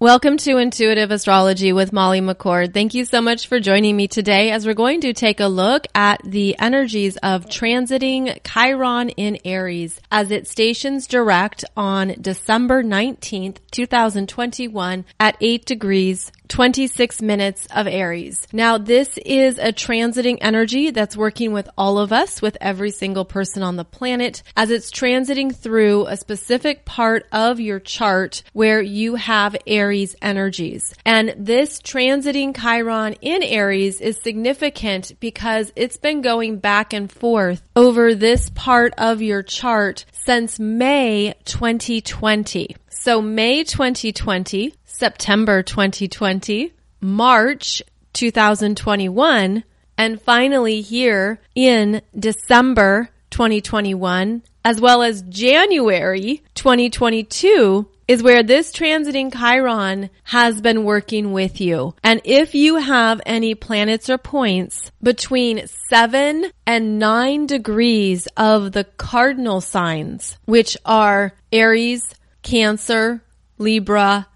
Welcome to Intuitive Astrology with Molly McCord. Thank you so much for joining me today as we're going to take a look at the energies of transiting Chiron in Aries as it stations direct on December 19th, 2021 at 8 degrees 26 minutes of Aries. Now, this is a transiting energy that's working with all of us, with every single person on the planet, as it's transiting through a specific part of your chart where you have Aries energies. And this transiting Chiron in Aries is significant because it's been going back and forth over this part of your chart since May 2020. So May 2020, September 2020, March 2021, and finally here in December 2021, as well as January 2022 is where this transiting Chiron has been working with you. And if you have any planets or points between seven and nine degrees of the cardinal signs, which are Aries, Cancer, Libra,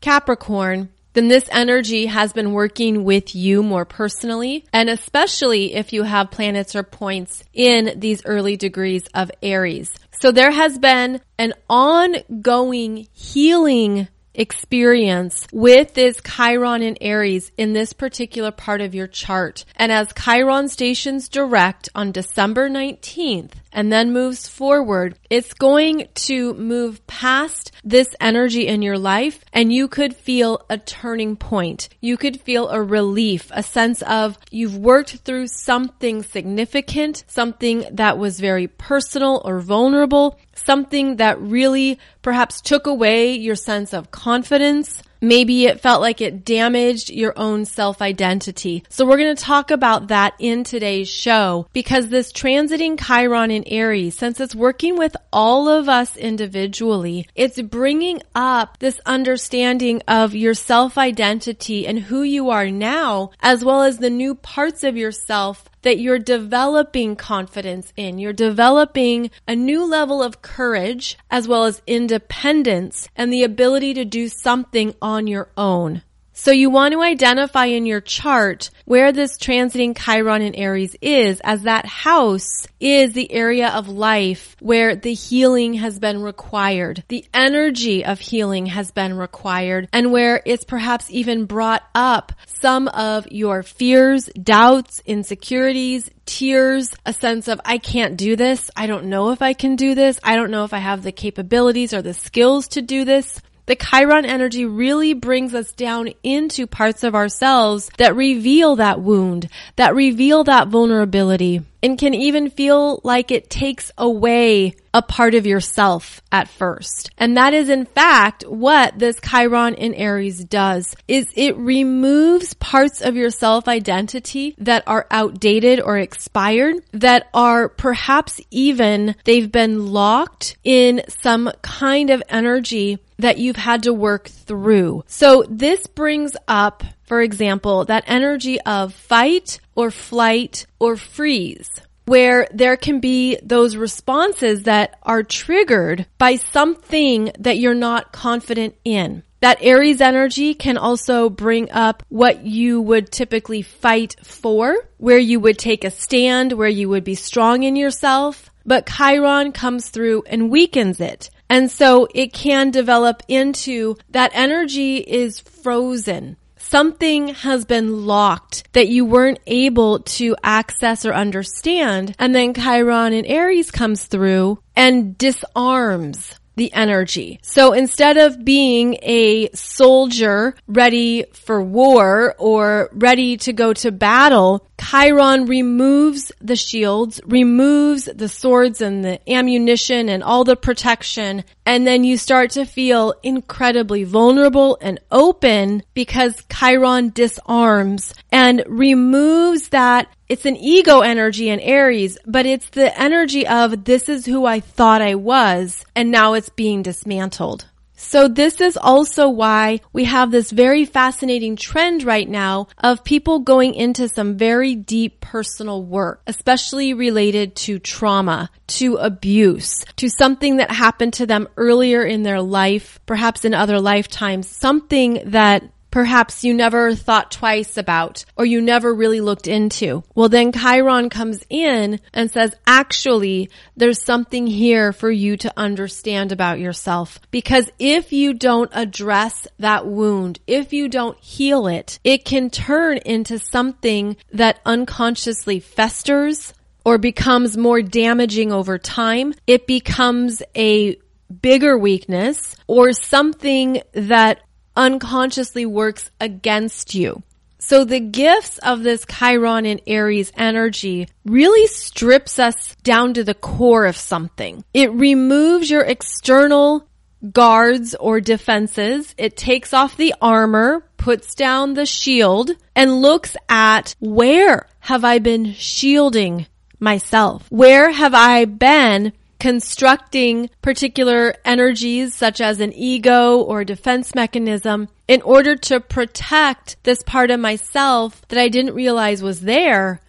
Capricorn, then this energy has been working with you more personally, and especially if you have planets or points in these early degrees of Aries. So there has been an ongoing healing experience with this Chiron in Aries in this particular part of your chart. And as Chiron stations direct on December 19th and then moves forward, it's going to move past this energy in your life and you could feel a turning point. You could feel a relief, a sense of you've worked through something significant, something that was very personal or vulnerable, something that really perhaps took away your sense of confidence. Maybe it felt like it damaged your own self identity. So we're going to talk about that in today's show because this transiting Chiron in Aries, since it's working with all of us individually, it's bringing up this understanding of your self identity and who you are now, as well as the new parts of yourself that you're developing confidence in. You're developing a new level of courage as well as independence and the ability to do something on your own. So you want to identify in your chart where this transiting Chiron in Aries is as that house is the area of life where the healing has been required. The energy of healing has been required and where it's perhaps even brought up some of your fears, doubts, insecurities, tears, a sense of, I can't do this. I don't know if I can do this. I don't know if I have the capabilities or the skills to do this. The Chiron energy really brings us down into parts of ourselves that reveal that wound, that reveal that vulnerability, and can even feel like it takes away a part of yourself at first. And that is in fact what this Chiron in Aries does, is it removes parts of your self identity that are outdated or expired, that are perhaps even they've been locked in some kind of energy that you've had to work through. So this brings up, for example, that energy of fight or flight or freeze where there can be those responses that are triggered by something that you're not confident in. That Aries energy can also bring up what you would typically fight for, where you would take a stand, where you would be strong in yourself. But Chiron comes through and weakens it. And so it can develop into that energy is frozen. Something has been locked that you weren't able to access or understand. And then Chiron in Aries comes through and disarms the energy. So instead of being a soldier ready for war or ready to go to battle, Chiron removes the shields, removes the swords and the ammunition and all the protection. And then you start to feel incredibly vulnerable and open because Chiron disarms and removes that it's an ego energy in Aries, but it's the energy of this is who I thought I was and now it's being dismantled. So this is also why we have this very fascinating trend right now of people going into some very deep personal work, especially related to trauma, to abuse, to something that happened to them earlier in their life, perhaps in other lifetimes, something that perhaps you never thought twice about or you never really looked into. Well, then Chiron comes in and says, actually, there's something here for you to understand about yourself. Because if you don't address that wound, if you don't heal it, it can turn into something that unconsciously festers or becomes more damaging over time. It becomes a bigger weakness or something that unconsciously works against you. So the gifts of this Chiron and Aries energy really strips us down to the core of something. It removes your external guards or defenses. It takes off the armor, puts down the shield, and looks at where have I been shielding myself? Where have I been constructing particular energies such as an ego or defense mechanism in order to protect this part of myself that I didn't realize was there.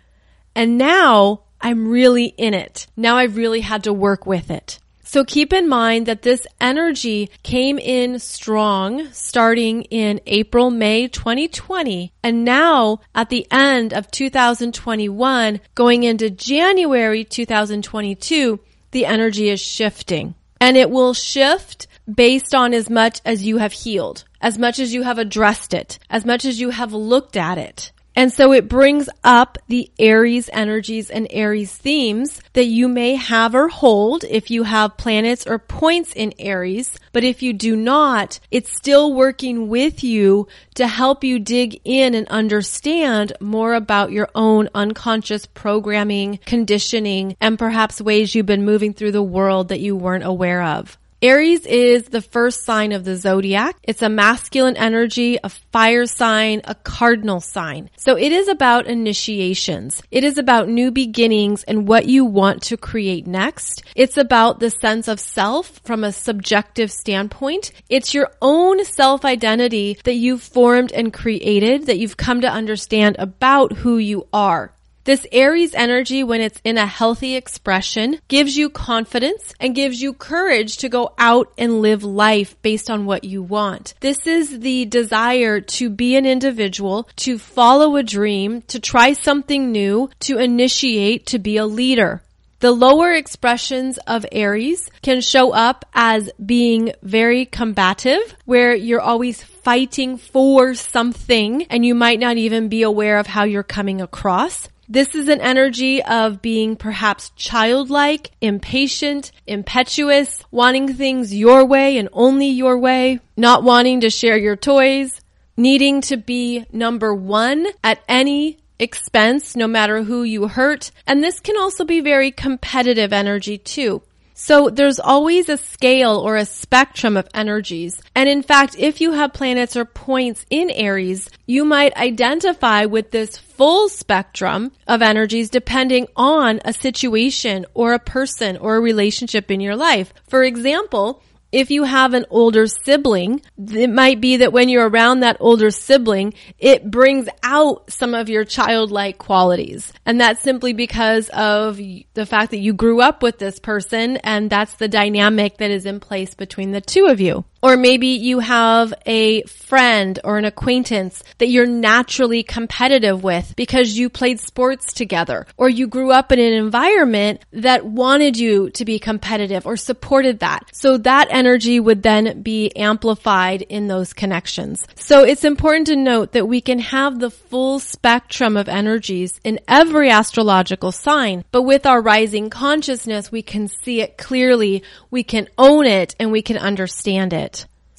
And now I'm really in it. Now I've really had to work with it. So keep in mind that this energy came in strong starting in April, May 2020. And now at the end of 2021, going into January 2022, the energy is shifting. And it will shift based on as much as you have healed, as much as you have addressed it, as much as you have looked at it. And so it brings up the Aries energies and Aries themes that you may have or hold if you have planets or points in Aries. But if you do not, it's still working with you to help you dig in and understand more about your own unconscious programming, conditioning, and perhaps ways you've been moving through the world that you weren't aware of. Aries is the first sign of the zodiac. It's a masculine energy, a fire sign, a cardinal sign. So it is about initiations. It is about new beginnings and what you want to create next. It's about the sense of self from a subjective standpoint. It's your own self identity that you've formed and created that you've come to understand about who you are. This Aries energy, when it's in a healthy expression, gives you confidence and gives you courage to go out and live life based on what you want. This is the desire to be an individual, to follow a dream, to try something new, to initiate, to be a leader. The lower expressions of Aries can show up as being very combative, where you're always fighting for something and you might not even be aware of how you're coming across. This is an energy of being perhaps childlike, impatient, impetuous, wanting things your way and only your way, not wanting to share your toys, needing to be number one at any expense, no matter who you hurt. And this can also be very competitive energy too. So there's always a scale or a spectrum of energies. And in fact, if you have planets or points in Aries, you might identify with this full spectrum of energies depending on a situation or a person or a relationship in your life. For example, if you have an older sibling, it might be that when you're around that older sibling, it brings out some of your childlike qualities. And that's simply because of the fact that you grew up with this person and that's the dynamic that is in place between the two of you. Or maybe you have a friend or an acquaintance that you're naturally competitive with because you played sports together or you grew up in an environment that wanted you to be competitive or supported that. So that energy would then be amplified in those connections. So it's important to note that we can have the full spectrum of energies in every astrological sign, but with our rising consciousness, we can see it clearly, we can own it, and we can understand it.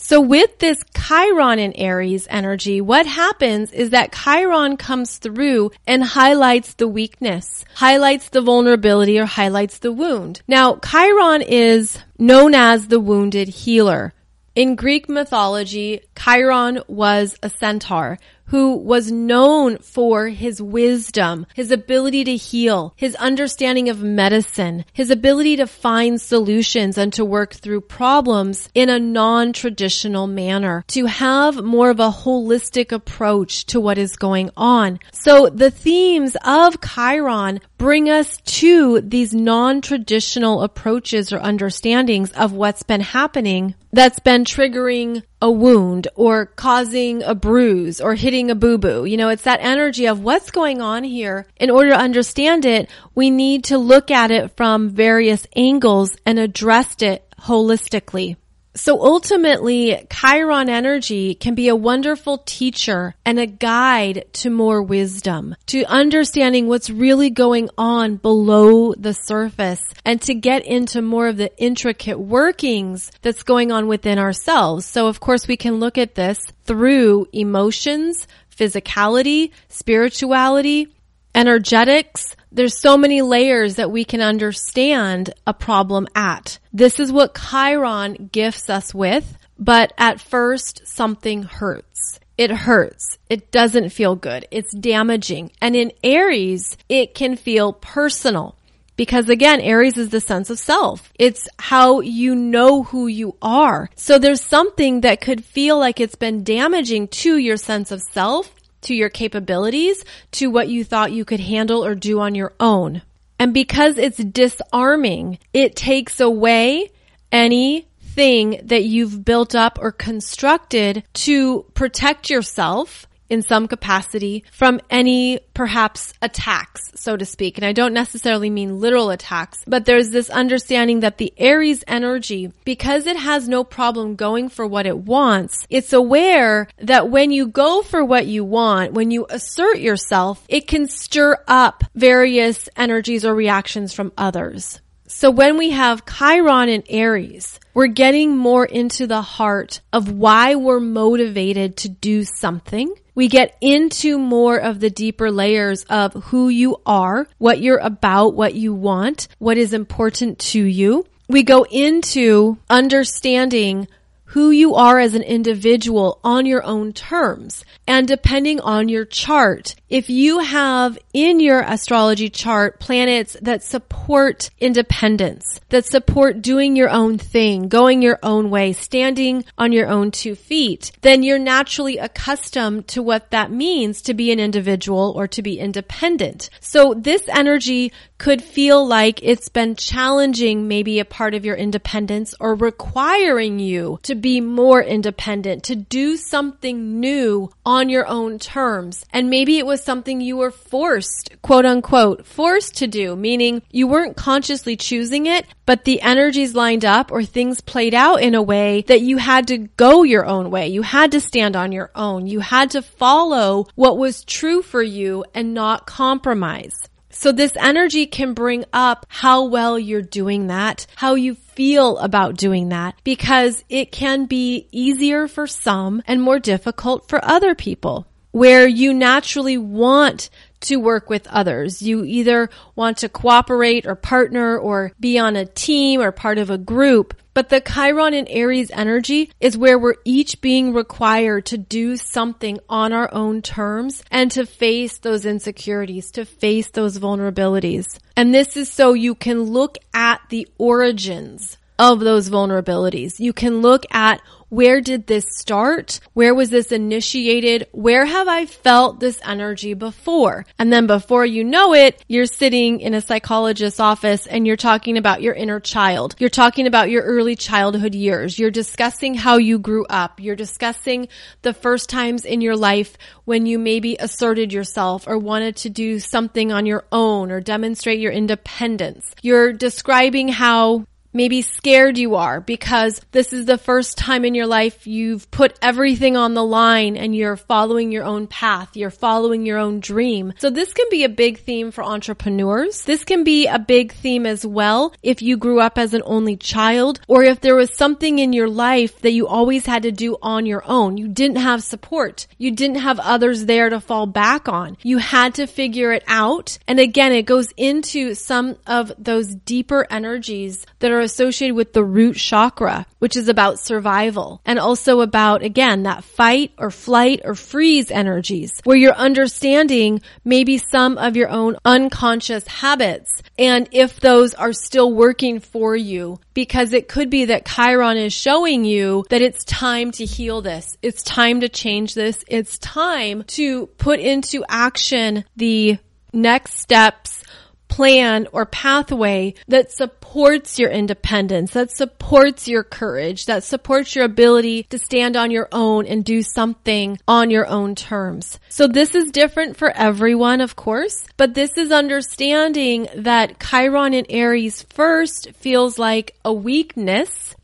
So with this Chiron in Aries energy, what happens is that Chiron comes through and highlights the weakness, highlights the vulnerability or highlights the wound. Now, Chiron is known as the wounded healer. In Greek mythology, Chiron was a centaur who was known for his wisdom, his ability to heal, his understanding of medicine, his ability to find solutions and to work through problems in a non-traditional manner, to have more of a holistic approach to what is going on. So the themes of Chiron bring us to these non-traditional approaches or understandings of what's been happening that's been triggering a wound or causing a bruise or hitting a boo-boo. You know, it's that energy of what's going on here. In order to understand it, we need to look at it from various angles and address it holistically. So ultimately, Chiron energy can be a wonderful teacher and a guide to more wisdom, to understanding what's really going on below the surface and to get into more of the intricate workings that's going on within ourselves. So of course we can look at this through emotions, physicality, spirituality, energetics, there's so many layers that we can understand a problem at. This is what Chiron gifts us with, but at first something hurts. It hurts. It doesn't feel good. It's damaging. And in Aries, it can feel personal. Because again, Aries is the sense of self. It's how you know who you are. So there's something that could feel like it's been damaging to your sense of self to your capabilities, to what you thought you could handle or do on your own. And because it's disarming, it takes away anything that you've built up or constructed to protect yourself in some capacity from any perhaps attacks, so to speak. And I don't necessarily mean literal attacks, but there's this understanding that the Aries energy, because it has no problem going for what it wants, it's aware that when you go for what you want, when you assert yourself, it can stir up various energies or reactions from others. So when we have Chiron and Aries, we're getting more into the heart of why we're motivated to do something we get into more of the deeper layers of who you are, what you're about, what you want, what is important to you. We go into understanding who you are as an individual on your own terms. And depending on your chart, if you have in your astrology chart planets that support independence, that support doing your own thing, going your own way, standing on your own two feet, then you're naturally accustomed to what that means to be an individual or to be independent. So this energy could feel like it's been challenging maybe a part of your independence or requiring you to be more independent, to do something new on your own terms. And maybe it was something you were forced, quote unquote, forced to do, meaning you weren't consciously choosing it, but the energies lined up or things played out in a way that you had to go your own way. You had to stand on your own. You had to follow what was true for you and not compromise. So this energy can bring up how well you're doing that, how you feel about doing that, because it can be easier for some and more difficult for other people where you naturally want to work with others. You either want to cooperate or partner or be on a team or part of a group. But the Chiron and Aries energy is where we're each being required to do something on our own terms and to face those insecurities, to face those vulnerabilities. And this is so you can look at the origins of those vulnerabilities. You can look at where did this start? Where was this initiated? Where have I felt this energy before? And then before you know it, you're sitting in a psychologist's office and you're talking about your inner child. You're talking about your early childhood years. You're discussing how you grew up. You're discussing the first times in your life when you maybe asserted yourself or wanted to do something on your own or demonstrate your independence. You're describing how maybe scared you are because this is the first time in your life you've put everything on the line and you're following your own path. You're following your own dream. So this can be a big theme for entrepreneurs. This can be a big theme as well if you grew up as an only child or if there was something in your life that you always had to do on your own. You didn't have support. You didn't have others there to fall back on. You had to figure it out. And again, it goes into some of those deeper energies that are associated with the root chakra, which is about survival and also about, again, that fight or flight or freeze energies where you're understanding maybe some of your own unconscious habits. And if those are still working for you, because it could be that Chiron is showing you that it's time to heal this. It's time to change this. It's time to put into action the next steps plan or pathway that supports your independence, that supports your courage, that supports your ability to stand on your own and do something on your own terms. So this is different for everyone, of course, but this is understanding that Chiron in Aries first feels like a weakness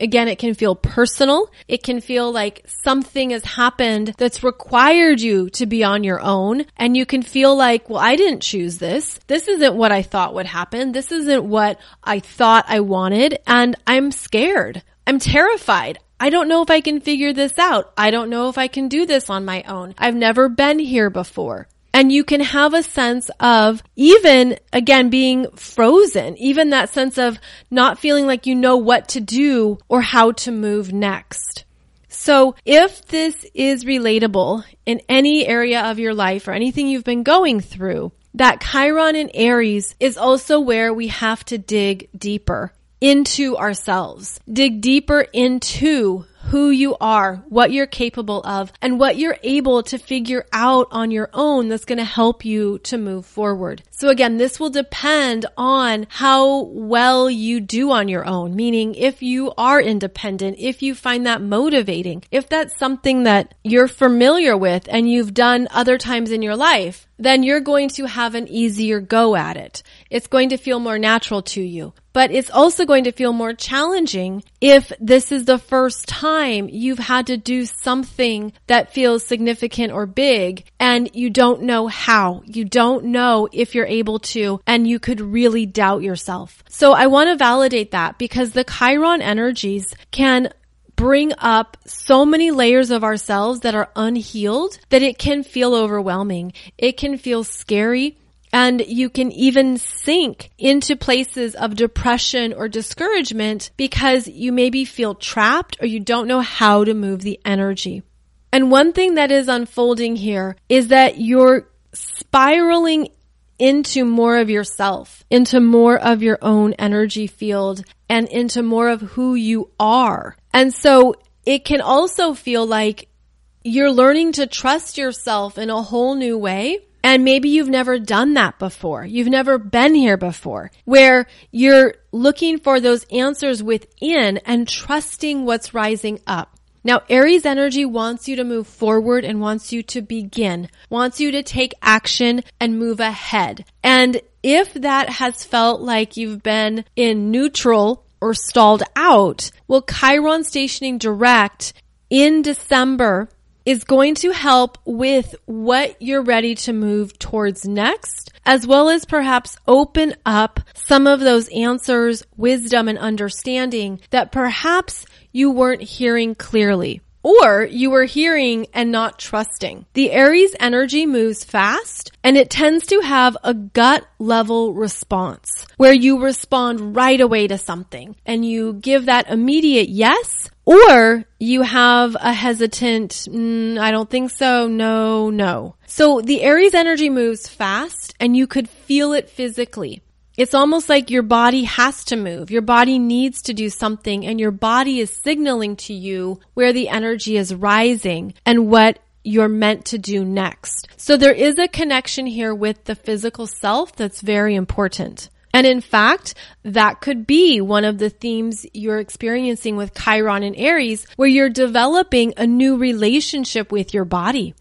Again, it can feel personal. It can feel like something has happened that's required you to be on your own. And you can feel like, well, I didn't choose this. This isn't what I thought would happen. This isn't what I thought I wanted. And I'm scared. I'm terrified. I don't know if I can figure this out. I don't know if I can do this on my own. I've never been here before. And you can have a sense of even, again, being frozen, even that sense of not feeling like you know what to do or how to move next. So if this is relatable in any area of your life or anything you've been going through, that Chiron in Aries is also where we have to dig deeper into ourselves, dig deeper into who you are, what you're capable of, and what you're able to figure out on your own that's going to help you to move forward. So again, this will depend on how well you do on your own, meaning if you are independent, if you find that motivating, if that's something that you're familiar with and you've done other times in your life, then you're going to have an easier go at it. It's going to feel more natural to you. But it's also going to feel more challenging if this is the first time you've had to do something that feels significant or big and you don't know how. You don't know if you're able to and you could really doubt yourself. So I want to validate that because the Chiron energies can bring up so many layers of ourselves that are unhealed that it can feel overwhelming. It can feel scary. And you can even sink into places of depression or discouragement because you maybe feel trapped or you don't know how to move the energy. And one thing that is unfolding here is that you're spiraling into more of yourself, into more of your own energy field and into more of who you are. And so it can also feel like you're learning to trust yourself in a whole new way. And maybe you've never done that before. You've never been here before where you're looking for those answers within and trusting what's rising up. Now, Aries energy wants you to move forward and wants you to begin, wants you to take action and move ahead. And if that has felt like you've been in neutral or stalled out, well, Chiron stationing direct in December is going to help with what you're ready to move towards next, as well as perhaps open up some of those answers, wisdom, and understanding that perhaps you weren't hearing clearly. Or you are hearing and not trusting. The Aries energy moves fast and it tends to have a gut level response where you respond right away to something and you give that immediate yes or you have a hesitant, mm, I don't think so, no, no. So the Aries energy moves fast and you could feel it physically. It's almost like your body has to move. Your body needs to do something and your body is signaling to you where the energy is rising and what you're meant to do next. So there is a connection here with the physical self that's very important. And in fact, that could be one of the themes you're experiencing with Chiron and Aries, where you're developing a new relationship with your body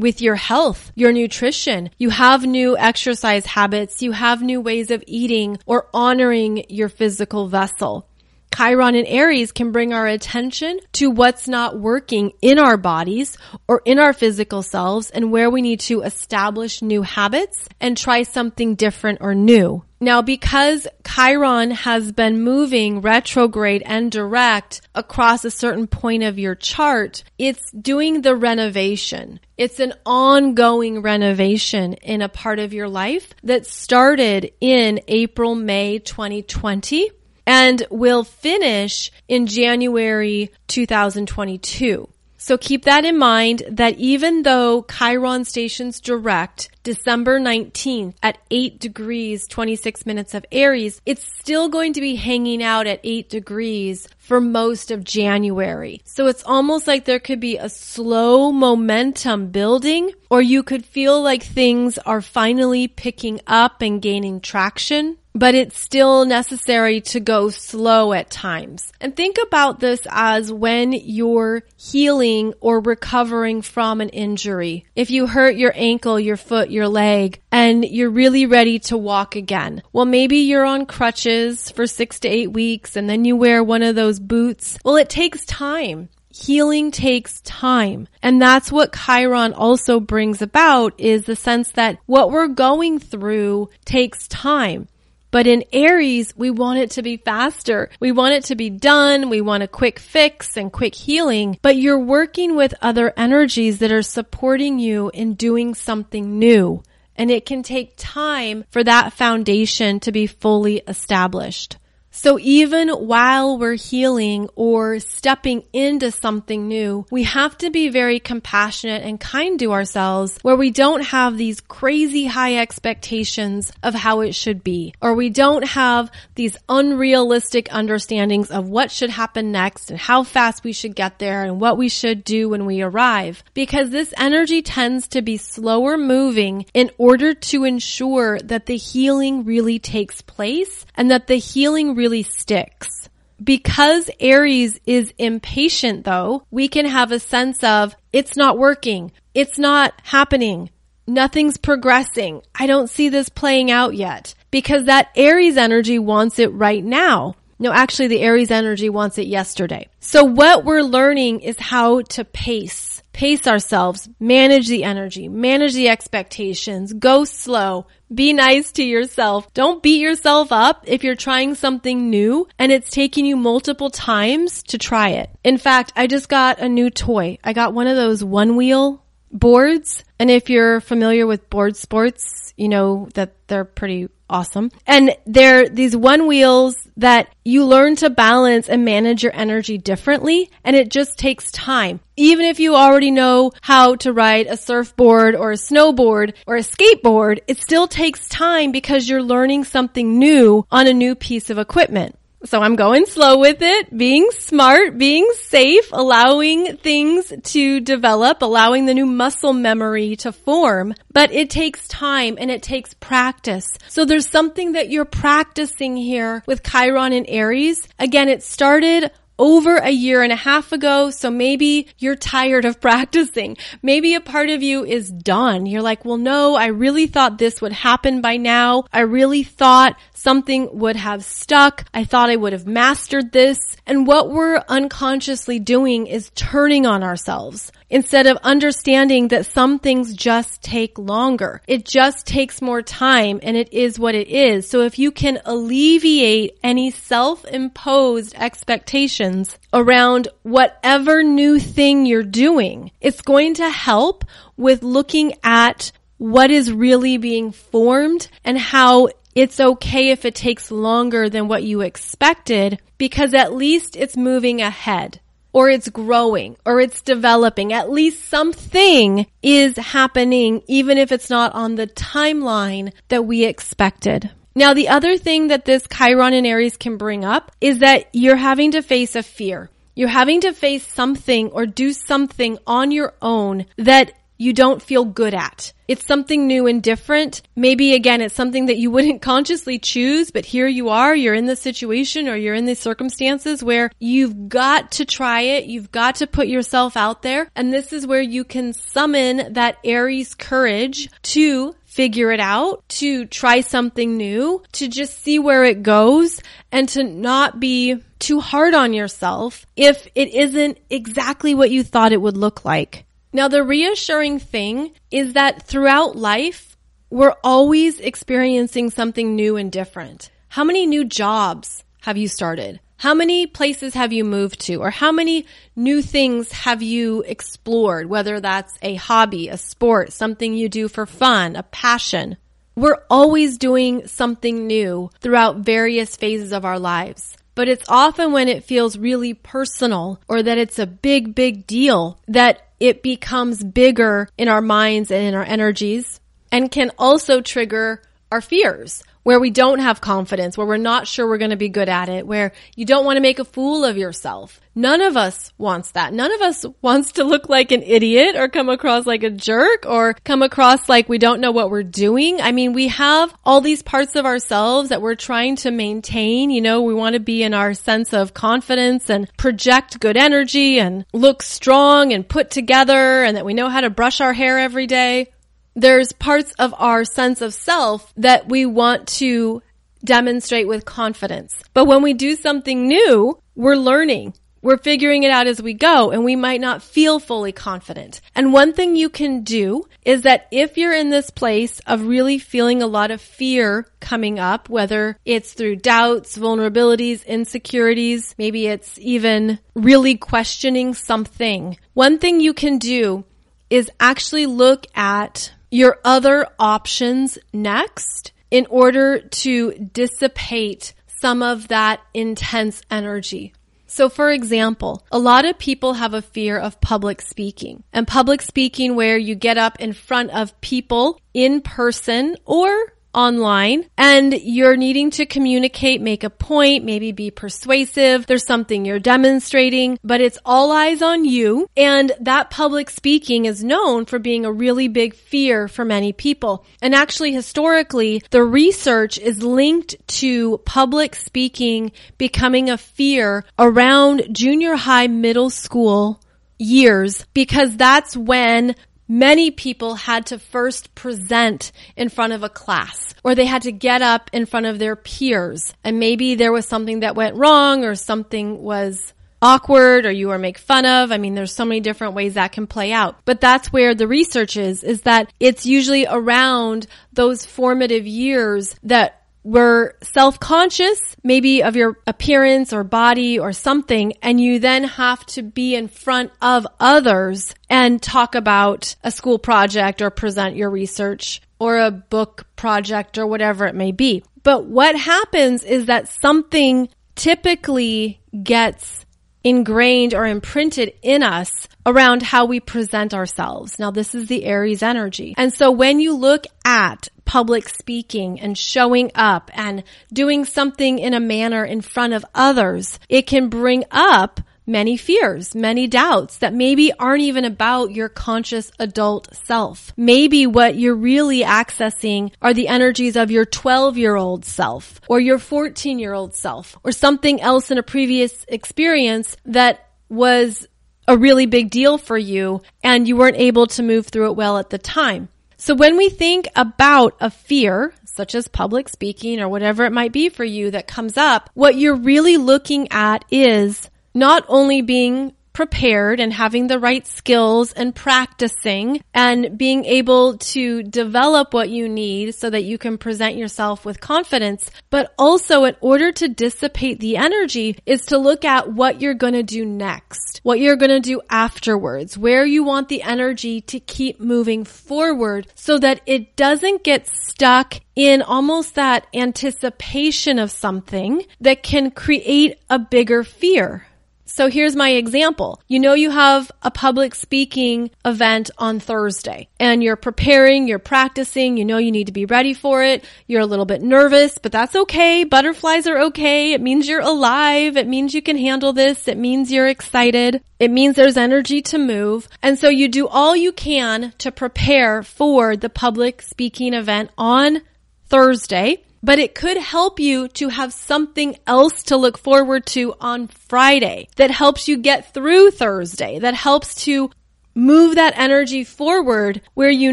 with your health, your nutrition. You have new exercise habits. You have new ways of eating or honoring your physical vessel. Chiron and Aries can bring our attention to what's not working in our bodies or in our physical selves and where we need to establish new habits and try something different or new. Now, because Chiron has been moving retrograde and direct across a certain point of your chart, it's doing the renovation. It's an ongoing renovation in a part of your life that started in April, May 2020 and will finish in January 2022. So keep that in mind that even though Chiron stations direct December 19th at 8 degrees 26 minutes of Aries, it's still going to be hanging out at 8 degrees for most of January. So it's almost like there could be a slow momentum building or you could feel like things are finally picking up and gaining traction but it's still necessary to go slow at times. And think about this as when you're healing or recovering from an injury. If you hurt your ankle, your foot, your leg, and you're really ready to walk again. Well, maybe you're on crutches for six to eight weeks and then you wear one of those boots. Well, it takes time. Healing takes time. And that's what Chiron also brings about is the sense that what we're going through takes time. But in Aries, we want it to be faster. We want it to be done. We want a quick fix and quick healing, but you're working with other energies that are supporting you in doing something new. And it can take time for that foundation to be fully established. So even while we're healing or stepping into something new, we have to be very compassionate and kind to ourselves where we don't have these crazy high expectations of how it should be, or we don't have these unrealistic understandings of what should happen next and how fast we should get there and what we should do when we arrive. Because this energy tends to be slower moving in order to ensure that the healing really takes place and that the healing really sticks. Because Aries is impatient though, we can have a sense of it's not working. It's not happening. Nothing's progressing. I don't see this playing out yet because that Aries energy wants it right now. No, actually the Aries energy wants it yesterday. So what we're learning is how to pace, pace ourselves, manage the energy, manage the expectations, go slow, be nice to yourself. Don't beat yourself up if you're trying something new and it's taking you multiple times to try it. In fact, I just got a new toy. I got one of those one wheel boards. And if you're familiar with board sports, you know that they're pretty awesome. And they're these one wheels that you learn to balance and manage your energy differently. And it just takes time. Even if you already know how to ride a surfboard or a snowboard or a skateboard, it still takes time because you're learning something new on a new piece of equipment. So I'm going slow with it, being smart, being safe, allowing things to develop, allowing the new muscle memory to form. But it takes time and it takes practice. So there's something that you're practicing here with Chiron and Aries. Again, it started over a year and a half ago. So maybe you're tired of practicing. Maybe a part of you is done. You're like, well, no, I really thought this would happen by now. I really thought something would have stuck. I thought I would have mastered this. And what we're unconsciously doing is turning on ourselves instead of understanding that some things just take longer. It just takes more time and it is what it is. So if you can alleviate any self-imposed expectations around whatever new thing you're doing, it's going to help with looking at what is really being formed and how it's okay if it takes longer than what you expected because at least it's moving ahead or it's growing or it's developing. At least something is happening even if it's not on the timeline that we expected. Now, the other thing that this Chiron and Aries can bring up is that you're having to face a fear. You're having to face something or do something on your own that you don't feel good at. It's something new and different. Maybe again, it's something that you wouldn't consciously choose, but here you are, you're in the situation or you're in these circumstances where you've got to try it. You've got to put yourself out there. And this is where you can summon that Aries courage to figure it out, to try something new, to just see where it goes and to not be too hard on yourself if it isn't exactly what you thought it would look like. Now, the reassuring thing is that throughout life, we're always experiencing something new and different. How many new jobs have you started? How many places have you moved to? Or how many new things have you explored? Whether that's a hobby, a sport, something you do for fun, a passion. We're always doing something new throughout various phases of our lives. but it's often when it feels really personal or that it's a big, big deal that it becomes bigger in our minds and in our energies and can also trigger our fears where we don't have confidence, where we're not sure we're going to be good at it, where you don't want to make a fool of yourself. None of us wants that. None of us wants to look like an idiot or come across like a jerk or come across like we don't know what we're doing. I mean, we have all these parts of ourselves that we're trying to maintain. You know, we want to be in our sense of confidence and project good energy and look strong and put together and that we know how to brush our hair every day there's parts of our sense of self that we want to demonstrate with confidence. But when we do something new, we're learning. We're figuring it out as we go and we might not feel fully confident. And one thing you can do is that if you're in this place of really feeling a lot of fear coming up, whether it's through doubts, vulnerabilities, insecurities, maybe it's even really questioning something, one thing you can do is actually look at your other options next in order to dissipate some of that intense energy. So for example, a lot of people have a fear of public speaking and public speaking where you get up in front of people in person or online and you're needing to communicate, make a point, maybe be persuasive. There's something you're demonstrating, but it's all eyes on you. And that public speaking is known for being a really big fear for many people. And actually, historically, the research is linked to public speaking becoming a fear around junior high, middle school years because that's when many people had to first present in front of a class or they had to get up in front of their peers and maybe there was something that went wrong or something was awkward or you were make fun of. I mean, there's so many different ways that can play out. But that's where the research is, is that it's usually around those formative years that were self-conscious, maybe of your appearance or body or something, and you then have to be in front of others and talk about a school project or present your research or a book project or whatever it may be. But what happens is that something typically gets ingrained or imprinted in us around how we present ourselves. Now, this is the Aries energy. And so when you look at public speaking and showing up and doing something in a manner in front of others, it can bring up many fears, many doubts that maybe aren't even about your conscious adult self. Maybe what you're really accessing are the energies of your 12 year old self or your 14 year old self or something else in a previous experience that was a really big deal for you and you weren't able to move through it well at the time. So when we think about a fear, such as public speaking or whatever it might be for you that comes up, what you're really looking at is not only being prepared and having the right skills and practicing and being able to develop what you need so that you can present yourself with confidence. But also in order to dissipate the energy is to look at what you're going to do next, what you're going to do afterwards, where you want the energy to keep moving forward so that it doesn't get stuck in almost that anticipation of something that can create a bigger fear. So here's my example. You know, you have a public speaking event on Thursday and you're preparing, you're practicing, you know, you need to be ready for it. You're a little bit nervous, but that's okay. Butterflies are okay. It means you're alive. It means you can handle this. It means you're excited. It means there's energy to move. And so you do all you can to prepare for the public speaking event on Thursday but it could help you to have something else to look forward to on Friday that helps you get through Thursday, that helps to move that energy forward where you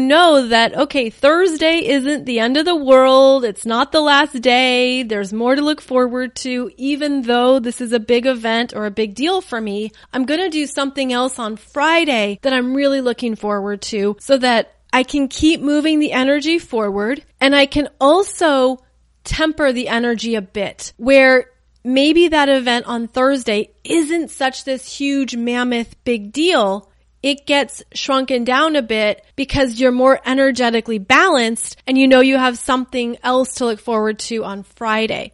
know that, okay, Thursday isn't the end of the world. It's not the last day. There's more to look forward to. Even though this is a big event or a big deal for me, I'm going to do something else on Friday that I'm really looking forward to so that I can keep moving the energy forward and I can also temper the energy a bit where maybe that event on Thursday isn't such this huge mammoth big deal. It gets shrunken down a bit because you're more energetically balanced and you know you have something else to look forward to on Friday.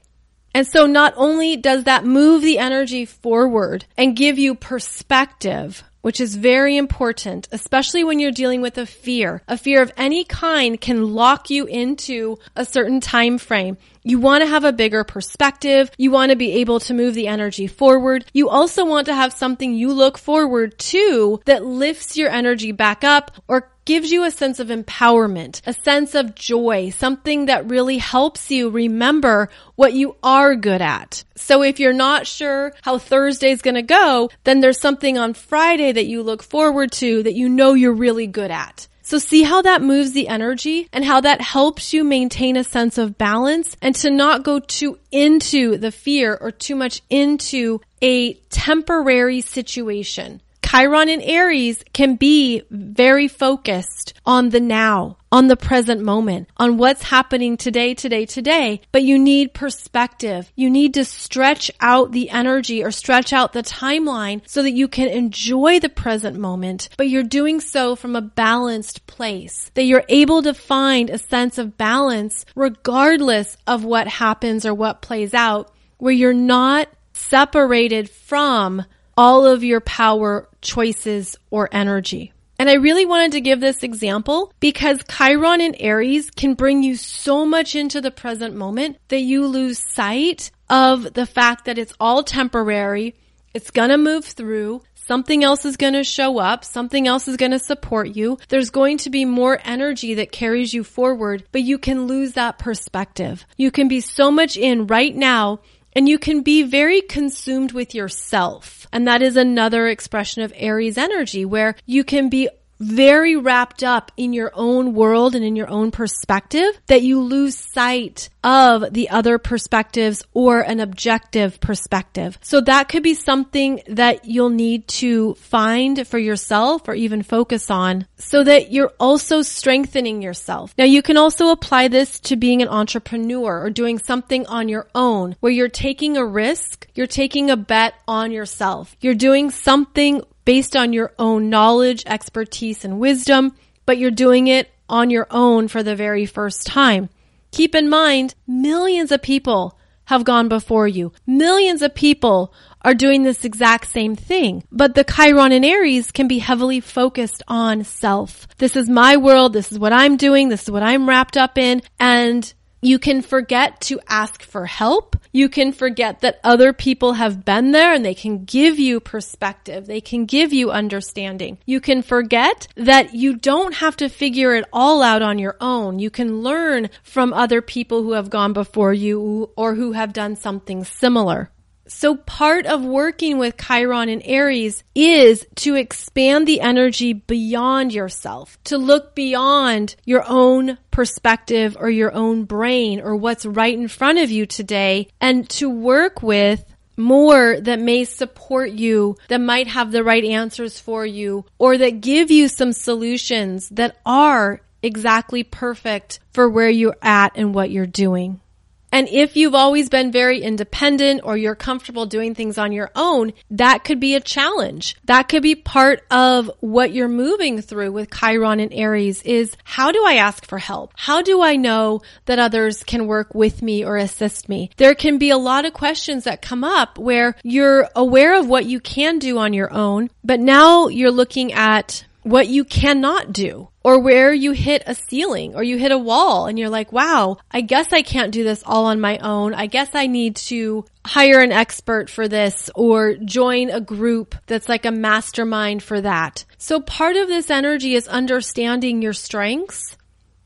And so not only does that move the energy forward and give you perspective, which is very important, especially when you're dealing with a fear. A fear of any kind can lock you into a certain time frame. You want to have a bigger perspective. You want to be able to move the energy forward. You also want to have something you look forward to that lifts your energy back up or gives you a sense of empowerment, a sense of joy, something that really helps you remember what you are good at. So if you're not sure how Thursday's going to go, then there's something on Friday that you look forward to that you know you're really good at. So see how that moves the energy and how that helps you maintain a sense of balance and to not go too into the fear or too much into a temporary situation. Chiron in Aries can be very focused on the now, on the present moment, on what's happening today, today, today. But you need perspective. You need to stretch out the energy or stretch out the timeline so that you can enjoy the present moment, but you're doing so from a balanced place. That you're able to find a sense of balance regardless of what happens or what plays out, where you're not separated from all of your power, choices, or energy. And I really wanted to give this example because Chiron in Aries can bring you so much into the present moment that you lose sight of the fact that it's all temporary. It's gonna move through. Something else is going to show up. Something else is going to support you. There's going to be more energy that carries you forward, but you can lose that perspective. You can be so much in right now and you can be very consumed with yourself. And that is another expression of Aries energy where you can be very wrapped up in your own world and in your own perspective that you lose sight of the other perspectives or an objective perspective. So that could be something that you'll need to find for yourself or even focus on so that you're also strengthening yourself. Now you can also apply this to being an entrepreneur or doing something on your own where you're taking a risk, you're taking a bet on yourself. You're doing something based on your own knowledge, expertise, and wisdom, but you're doing it on your own for the very first time. Keep in mind, millions of people have gone before you. Millions of people are doing this exact same thing. But the Chiron in Aries can be heavily focused on self. This is my world. This is what I'm doing. This is what I'm wrapped up in. And you can forget to ask for help. You can forget that other people have been there and they can give you perspective. They can give you understanding. You can forget that you don't have to figure it all out on your own. You can learn from other people who have gone before you or who have done something similar. So part of working with Chiron and Aries is to expand the energy beyond yourself, to look beyond your own perspective or your own brain or what's right in front of you today and to work with more that may support you, that might have the right answers for you, or that give you some solutions that are exactly perfect for where you're at and what you're doing. And if you've always been very independent or you're comfortable doing things on your own, that could be a challenge. That could be part of what you're moving through with Chiron and Aries is how do I ask for help? How do I know that others can work with me or assist me? There can be a lot of questions that come up where you're aware of what you can do on your own, but now you're looking at what you cannot do or where you hit a ceiling or you hit a wall and you're like, wow, I guess I can't do this all on my own. I guess I need to hire an expert for this or join a group that's like a mastermind for that. So part of this energy is understanding your strengths,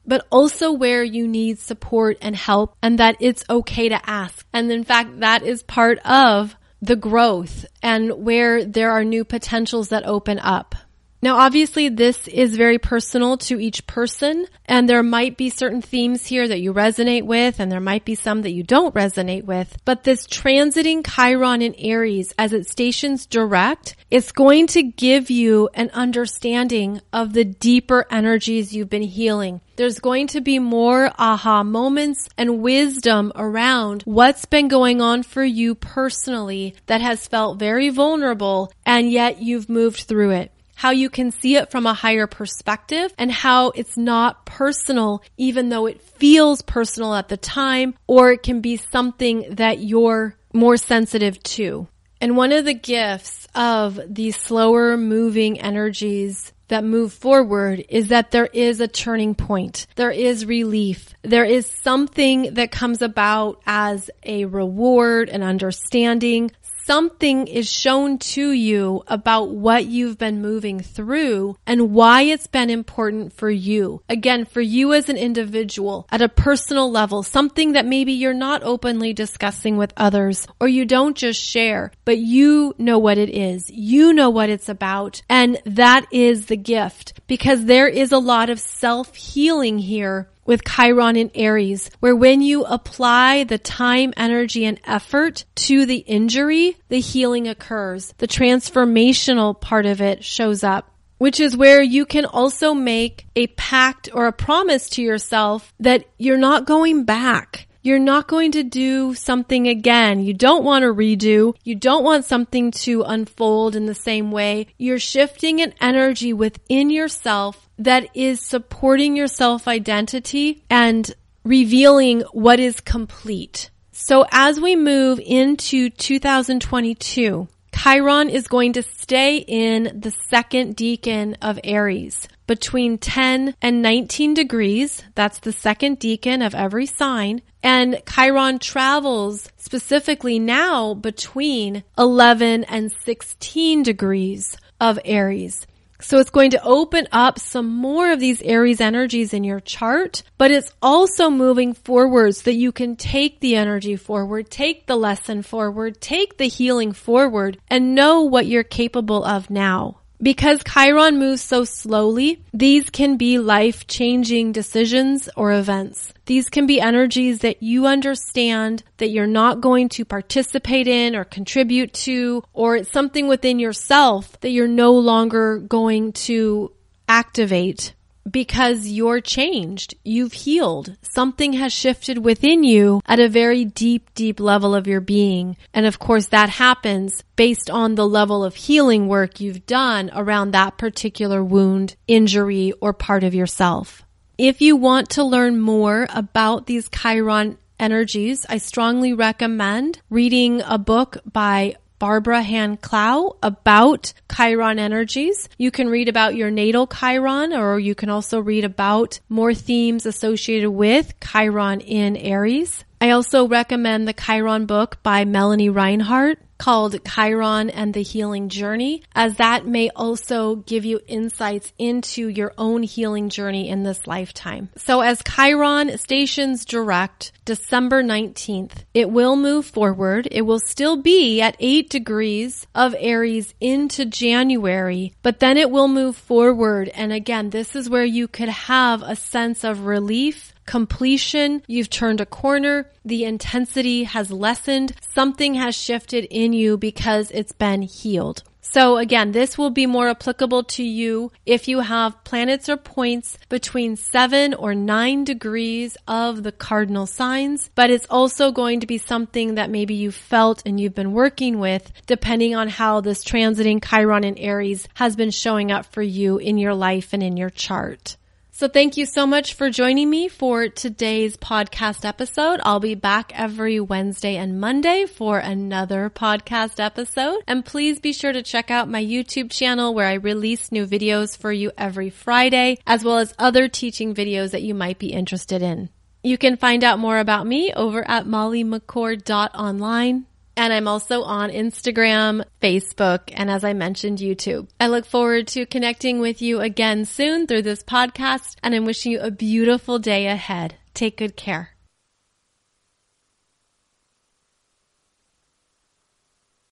but also where you need support and help and that it's okay to ask. And in fact, that is part of the growth and where there are new potentials that open up. Now, obviously, this is very personal to each person, and there might be certain themes here that you resonate with, and there might be some that you don't resonate with. But this transiting Chiron in Aries as it stations direct, it's going to give you an understanding of the deeper energies you've been healing. There's going to be more aha moments and wisdom around what's been going on for you personally that has felt very vulnerable, and yet you've moved through it how you can see it from a higher perspective and how it's not personal, even though it feels personal at the time, or it can be something that you're more sensitive to. And one of the gifts of these slower moving energies that move forward is that there is a turning point. There is relief. There is something that comes about as a reward, an understanding, something is shown to you about what you've been moving through and why it's been important for you. Again, for you as an individual at a personal level, something that maybe you're not openly discussing with others or you don't just share, but you know what it is. You know what it's about. And that is the gift because there is a lot of self healing here with Chiron in Aries, where when you apply the time, energy, and effort to the injury, the healing occurs. The transformational part of it shows up which is where you can also make a pact or a promise to yourself that you're not going back. You're not going to do something again. You don't want to redo. You don't want something to unfold in the same way. You're shifting an energy within yourself that is supporting your self identity and revealing what is complete. So as we move into 2022, Chiron is going to stay in the second decan of Aries between 10 and 19 degrees. That's the second decan of every sign. And Chiron travels specifically now between 11 and 16 degrees of Aries. So it's going to open up some more of these Aries energies in your chart, but it's also moving forward so that you can take the energy forward, take the lesson forward, take the healing forward, and know what you're capable of now. Because Chiron moves so slowly, these can be life changing decisions or events. These can be energies that you understand that you're not going to participate in or contribute to, or it's something within yourself that you're no longer going to activate because you're changed. You've healed. Something has shifted within you at a very deep, deep level of your being. And of course, that happens based on the level of healing work you've done around that particular wound, injury, or part of yourself. If you want to learn more about these Chiron energies, I strongly recommend reading a book by Barbara Hand Clow about Chiron energies. You can read about your natal Chiron, or you can also read about more themes associated with Chiron in Aries. I also recommend the Chiron book by Melanie Reinhart called Chiron and the Healing Journey, as that may also give you insights into your own healing journey in this lifetime. So as Chiron stations direct December 19th, it will move forward. It will still be at 8 degrees of Aries into January, but then it will move forward. And again, this is where you could have a sense of relief completion. You've turned a corner. The intensity has lessened. Something has shifted in you because it's been healed. So again, this will be more applicable to you if you have planets or points between seven or nine degrees of the cardinal signs, but it's also going to be something that maybe you felt and you've been working with depending on how this transiting Chiron in Aries has been showing up for you in your life and in your chart. So thank you so much for joining me for today's podcast episode. I'll be back every Wednesday and Monday for another podcast episode. And please be sure to check out my YouTube channel where I release new videos for you every Friday, as well as other teaching videos that you might be interested in. You can find out more about me over at mollymccord.online. And I'm also on Instagram, Facebook, and as I mentioned, YouTube. I look forward to connecting with you again soon through this podcast, and I'm wishing you a beautiful day ahead. Take good care.